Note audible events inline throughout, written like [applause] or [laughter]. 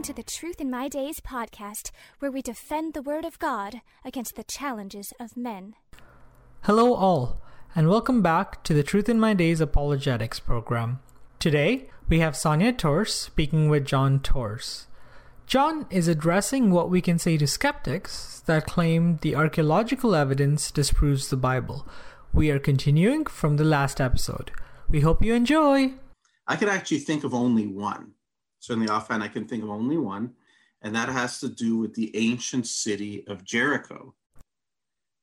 Welcome to the Truth in My Days podcast, where we defend the Word of God against the challenges of men. Hello, all, and welcome back to the Truth in My Days apologetics program. Today, we have Sonia Torres speaking with John Torres. John is addressing what we can say to skeptics that claim the archaeological evidence disproves the Bible. We are continuing from the last episode. We hope you enjoy. I could actually think of only one. Certainly, offhand, I can think of only one, and that has to do with the ancient city of Jericho.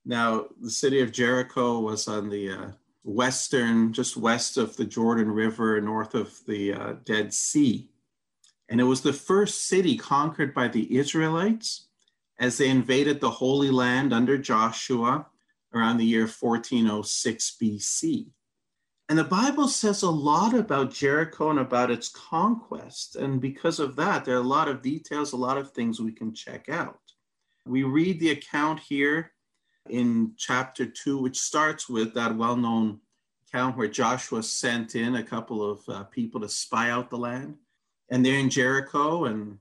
Now, the city of Jericho was on the uh, western, just west of the Jordan River, north of the uh, Dead Sea. And it was the first city conquered by the Israelites as they invaded the Holy Land under Joshua around the year 1406 BC. And the Bible says a lot about Jericho and about its conquest. And because of that, there are a lot of details, a lot of things we can check out. We read the account here in chapter 2, which starts with that well known account where Joshua sent in a couple of uh, people to spy out the land. And they're in Jericho, and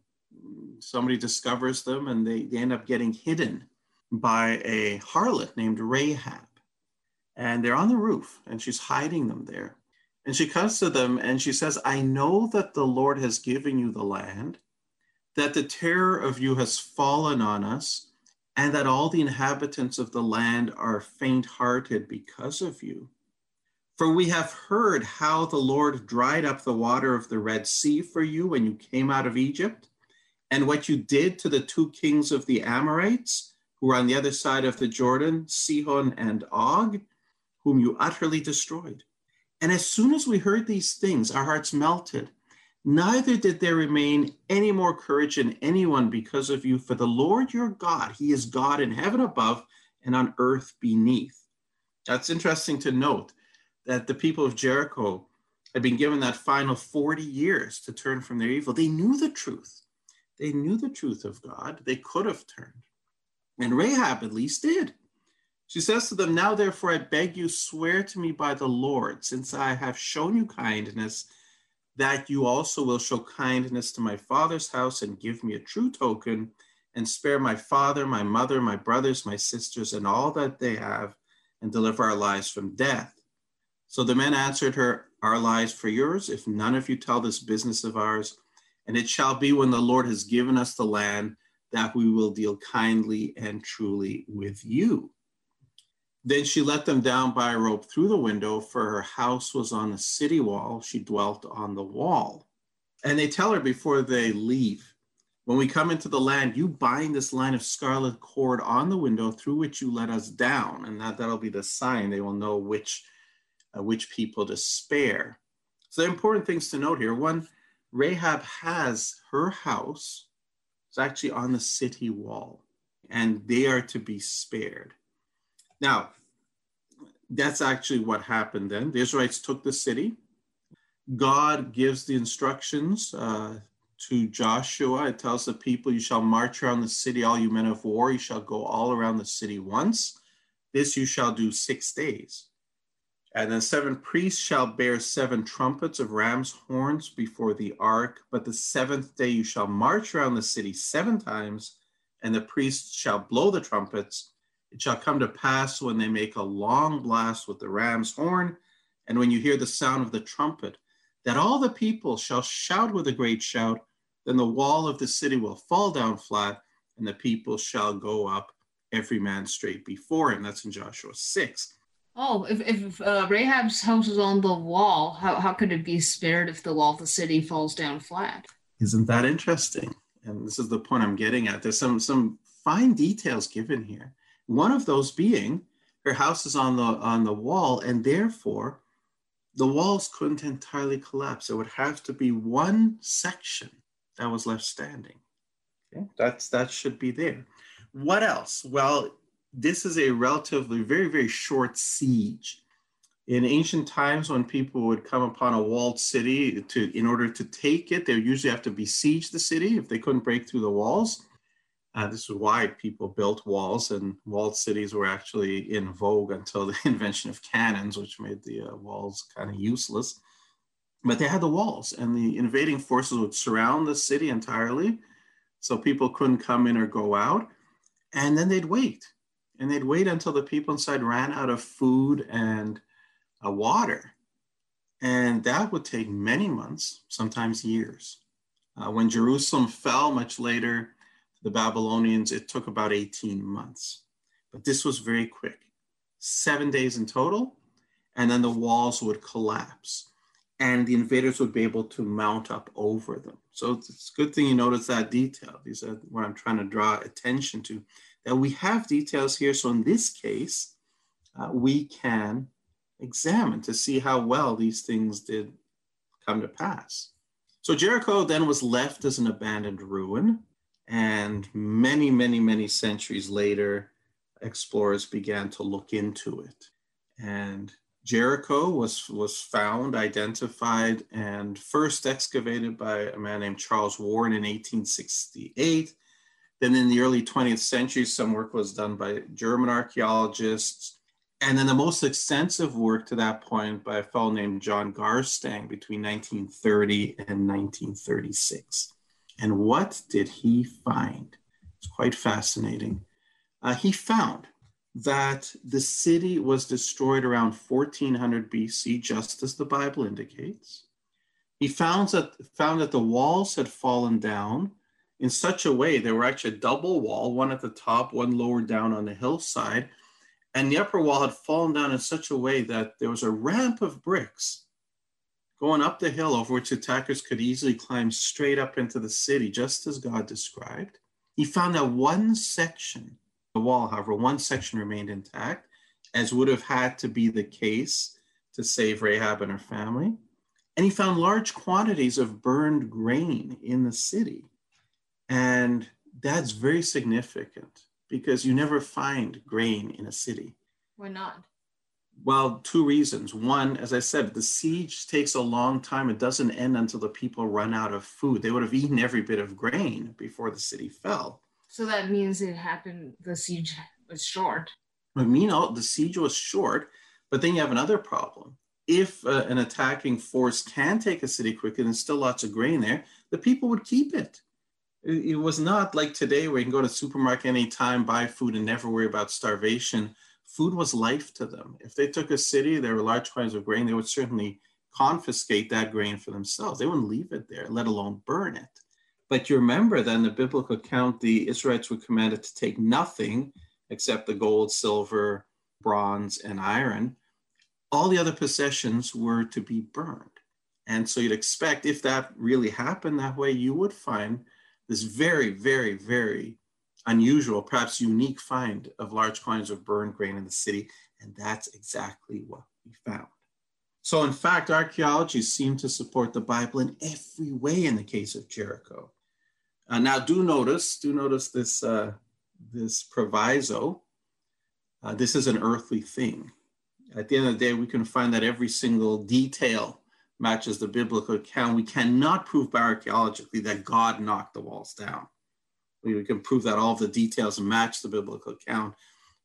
somebody discovers them, and they, they end up getting hidden by a harlot named Rahab and they're on the roof and she's hiding them there. And she comes to them and she says, I know that the Lord has given you the land, that the terror of you has fallen on us, and that all the inhabitants of the land are faint hearted because of you. For we have heard how the Lord dried up the water of the Red Sea for you when you came out of Egypt, and what you did to the two kings of the Amorites who were on the other side of the Jordan, Sihon and Og whom you utterly destroyed. And as soon as we heard these things, our hearts melted. Neither did there remain any more courage in anyone because of you, for the Lord your God, He is God in heaven above and on earth beneath. That's interesting to note that the people of Jericho had been given that final 40 years to turn from their evil. They knew the truth. They knew the truth of God. They could have turned. And Rahab at least did. She says to them, Now therefore I beg you, swear to me by the Lord, since I have shown you kindness, that you also will show kindness to my father's house and give me a true token, and spare my father, my mother, my brothers, my sisters, and all that they have, and deliver our lives from death. So the men answered her, Our lives for yours, if none of you tell this business of ours. And it shall be when the Lord has given us the land that we will deal kindly and truly with you. Then she let them down by a rope through the window, for her house was on the city wall. She dwelt on the wall. And they tell her before they leave, when we come into the land, you bind this line of scarlet cord on the window through which you let us down, and that, that'll be the sign. They will know which, uh, which people to spare. So the important things to note here. One, Rahab has her house. It's actually on the city wall, and they are to be spared. Now, that's actually what happened then. The Israelites took the city. God gives the instructions uh, to Joshua. It tells the people, You shall march around the city, all you men of war. You shall go all around the city once. This you shall do six days. And then seven priests shall bear seven trumpets of ram's horns before the ark. But the seventh day you shall march around the city seven times, and the priests shall blow the trumpets it shall come to pass when they make a long blast with the ram's horn, and when you hear the sound of the trumpet, that all the people shall shout with a great shout. Then the wall of the city will fall down flat, and the people shall go up, every man straight before him. That's in Joshua 6. Oh, if, if uh, Rahab's house is on the wall, how, how could it be spared if the wall of the city falls down flat? Isn't that interesting? And this is the point I'm getting at. There's some, some fine details given here. One of those being her house is on the on the wall, and therefore the walls couldn't entirely collapse. There would have to be one section that was left standing. Okay, that's that should be there. What else? Well, this is a relatively very very short siege. In ancient times, when people would come upon a walled city to in order to take it, they would usually have to besiege the city if they couldn't break through the walls. Uh, this is why people built walls, and walled cities were actually in vogue until the [laughs] invention of cannons, which made the uh, walls kind of useless. But they had the walls, and the invading forces would surround the city entirely, so people couldn't come in or go out. And then they'd wait, and they'd wait until the people inside ran out of food and uh, water. And that would take many months, sometimes years. Uh, when Jerusalem fell much later, the Babylonians, it took about 18 months. But this was very quick seven days in total, and then the walls would collapse and the invaders would be able to mount up over them. So it's a good thing you notice that detail. These are what I'm trying to draw attention to, that we have details here. So in this case, uh, we can examine to see how well these things did come to pass. So Jericho then was left as an abandoned ruin. And many, many, many centuries later, explorers began to look into it. And Jericho was, was found, identified, and first excavated by a man named Charles Warren in 1868. Then in the early 20th century, some work was done by German archaeologists. And then the most extensive work to that point by a fellow named John Garstang between 1930 and 1936. And what did he find? It's quite fascinating. Uh, he found that the city was destroyed around 1400 BC, just as the Bible indicates. He found that, found that the walls had fallen down in such a way, they were actually a double wall, one at the top, one lower down on the hillside. And the upper wall had fallen down in such a way that there was a ramp of bricks going up the hill over which attackers could easily climb straight up into the city, just as God described. He found that one section the wall, however, one section remained intact, as would have had to be the case to save Rahab and her family. And he found large quantities of burned grain in the city. And that's very significant because you never find grain in a city. Why not? Well, two reasons. One, as I said, the siege takes a long time. It doesn't end until the people run out of food. They would have eaten every bit of grain before the city fell. So that means it happened, the siege was short. I mean, the siege was short, but then you have another problem. If uh, an attacking force can take a city quickly and there's still lots of grain there, the people would keep it. it. It was not like today where you can go to the supermarket anytime, buy food, and never worry about starvation. Food was life to them. If they took a city, there were large quantities of grain, they would certainly confiscate that grain for themselves. They wouldn't leave it there, let alone burn it. But you remember then the biblical account, the Israelites were commanded to take nothing except the gold, silver, bronze, and iron. All the other possessions were to be burned. And so you'd expect if that really happened that way, you would find this very, very, very unusual, perhaps unique find of large quantities of burned grain in the city. And that's exactly what we found. So, in fact, archaeology seemed to support the Bible in every way in the case of Jericho. Uh, now, do notice, do notice this, uh, this proviso. Uh, this is an earthly thing. At the end of the day, we can find that every single detail matches the biblical account. We cannot prove archaeologically that God knocked the walls down. We, can prove that all the details match the biblical account,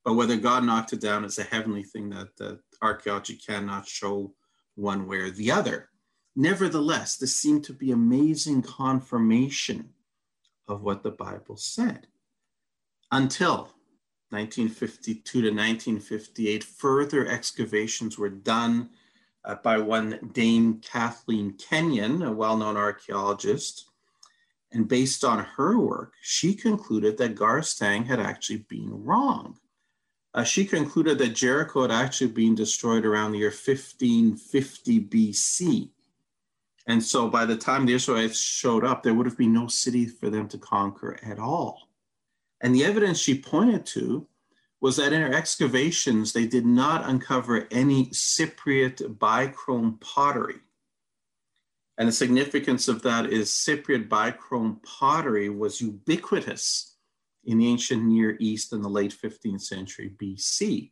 but whether God knocked it down is a heavenly thing that, that archaeology cannot show one way or the other. Nevertheless, this seemed to be amazing confirmation of what the Bible said. Until 1952 to 1958, further excavations were done uh, by one Dame Kathleen Kenyon, a well known archaeologist. And based on her work, she concluded that Garstang had actually been wrong. Uh, she concluded that Jericho had actually been destroyed around the year 1550 BC. And so by the time the Israelites showed up, there would have been no city for them to conquer at all. And the evidence she pointed to was that in her excavations, they did not uncover any Cypriot bichrome pottery. And the significance of that is Cypriot bichrome pottery was ubiquitous in the ancient Near East in the late 15th century BC.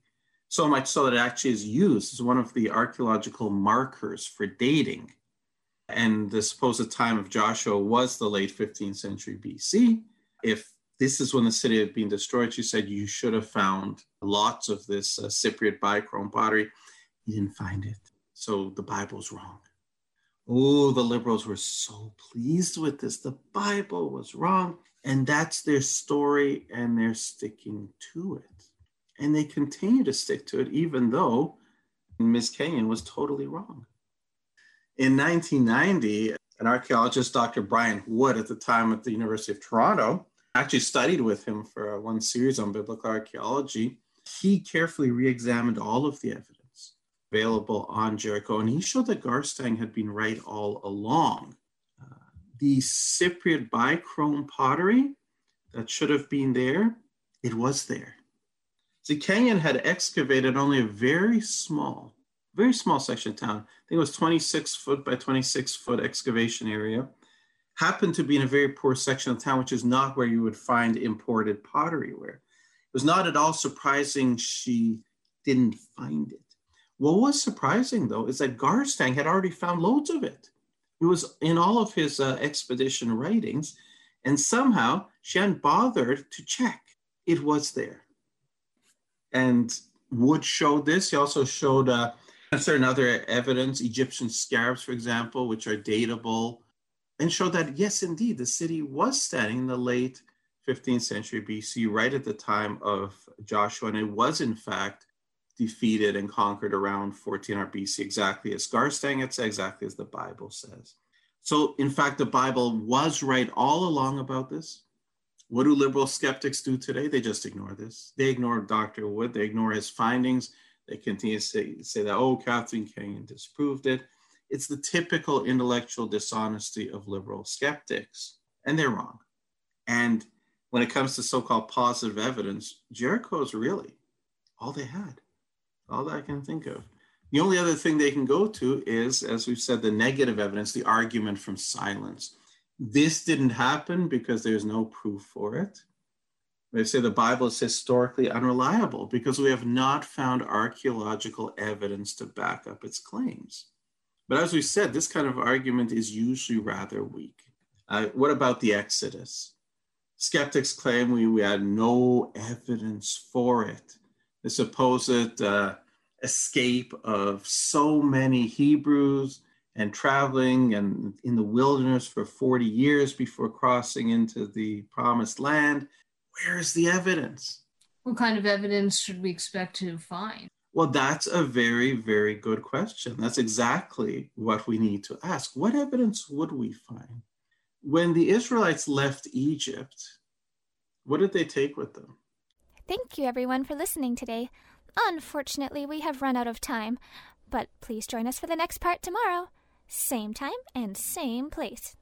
So much so that it actually is used as one of the archaeological markers for dating and the supposed time of Joshua was the late 15th century BC. If this is when the city had been destroyed, she said you should have found lots of this uh, Cypriot bichrome pottery. You didn't find it. So the Bible's wrong. Oh, the liberals were so pleased with this. The Bible was wrong. And that's their story, and they're sticking to it. And they continue to stick to it, even though Ms. Kenyon was totally wrong. In 1990, an archaeologist, Dr. Bryant Wood, at the time at the University of Toronto, actually studied with him for uh, one series on biblical archaeology. He carefully re examined all of the evidence available on Jericho, and he showed that Garstang had been right all along. Uh, the Cypriot bichrome pottery that should have been there, it was there. See, Kenyon had excavated only a very small, very small section of town. I think it was 26 foot by 26 foot excavation area. Happened to be in a very poor section of town, which is not where you would find imported pottery ware. It was not at all surprising she didn't find it. What was surprising, though, is that Garstang had already found loads of it. It was in all of his uh, expedition writings, and somehow she hadn't bothered to check. It was there and Wood showed this. He also showed uh, certain other evidence, Egyptian scarabs, for example, which are datable, and showed that, yes, indeed, the city was standing in the late 15th century BC, right at the time of Joshua, and it was, in fact, defeated and conquered around 1400 BC, exactly as Garstang had said, exactly as the Bible says. So, in fact, the Bible was right all along about this. What do liberal skeptics do today? They just ignore this. They ignore Dr. Wood. They ignore his findings. They continue to say, say that, oh, Catherine Kenyon disproved it. It's the typical intellectual dishonesty of liberal skeptics, and they're wrong. And when it comes to so called positive evidence, Jericho is really all they had, all that I can think of. The only other thing they can go to is, as we've said, the negative evidence, the argument from silence. This didn't happen because there's no proof for it. They say the Bible is historically unreliable because we have not found archaeological evidence to back up its claims. But as we said, this kind of argument is usually rather weak. Uh, what about the Exodus? Skeptics claim we, we had no evidence for it. The supposed uh, escape of so many Hebrews and traveling and in the wilderness for 40 years before crossing into the promised land. Where is the evidence? What kind of evidence should we expect to find? Well, that's a very, very good question. That's exactly what we need to ask. What evidence would we find? When the Israelites left Egypt, what did they take with them? Thank you, everyone, for listening today. Unfortunately, we have run out of time, but please join us for the next part tomorrow same time and same place.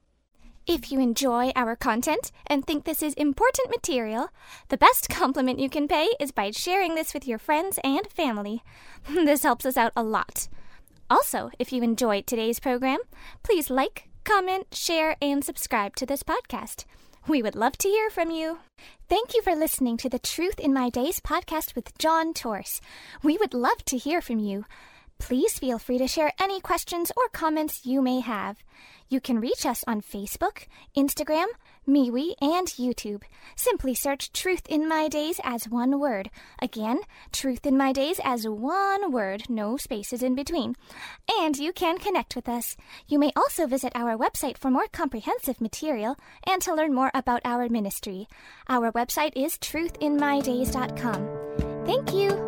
If you enjoy our content and think this is important material, the best [laughs] compliment you can pay is by sharing this with your friends and family. [laughs] This helps us out a lot. Also, if you enjoyed today's program, please like, comment, share, and subscribe to this podcast. We would love to hear from you. Thank you for listening to the Truth in My Days podcast with John Torres. We would love to hear from you. Please feel free to share any questions or comments you may have. You can reach us on Facebook, Instagram, MeWe, and YouTube. Simply search Truth in My Days as one word. Again, Truth in My Days as one word, no spaces in between. And you can connect with us. You may also visit our website for more comprehensive material and to learn more about our ministry. Our website is truthinmydays.com. Thank you.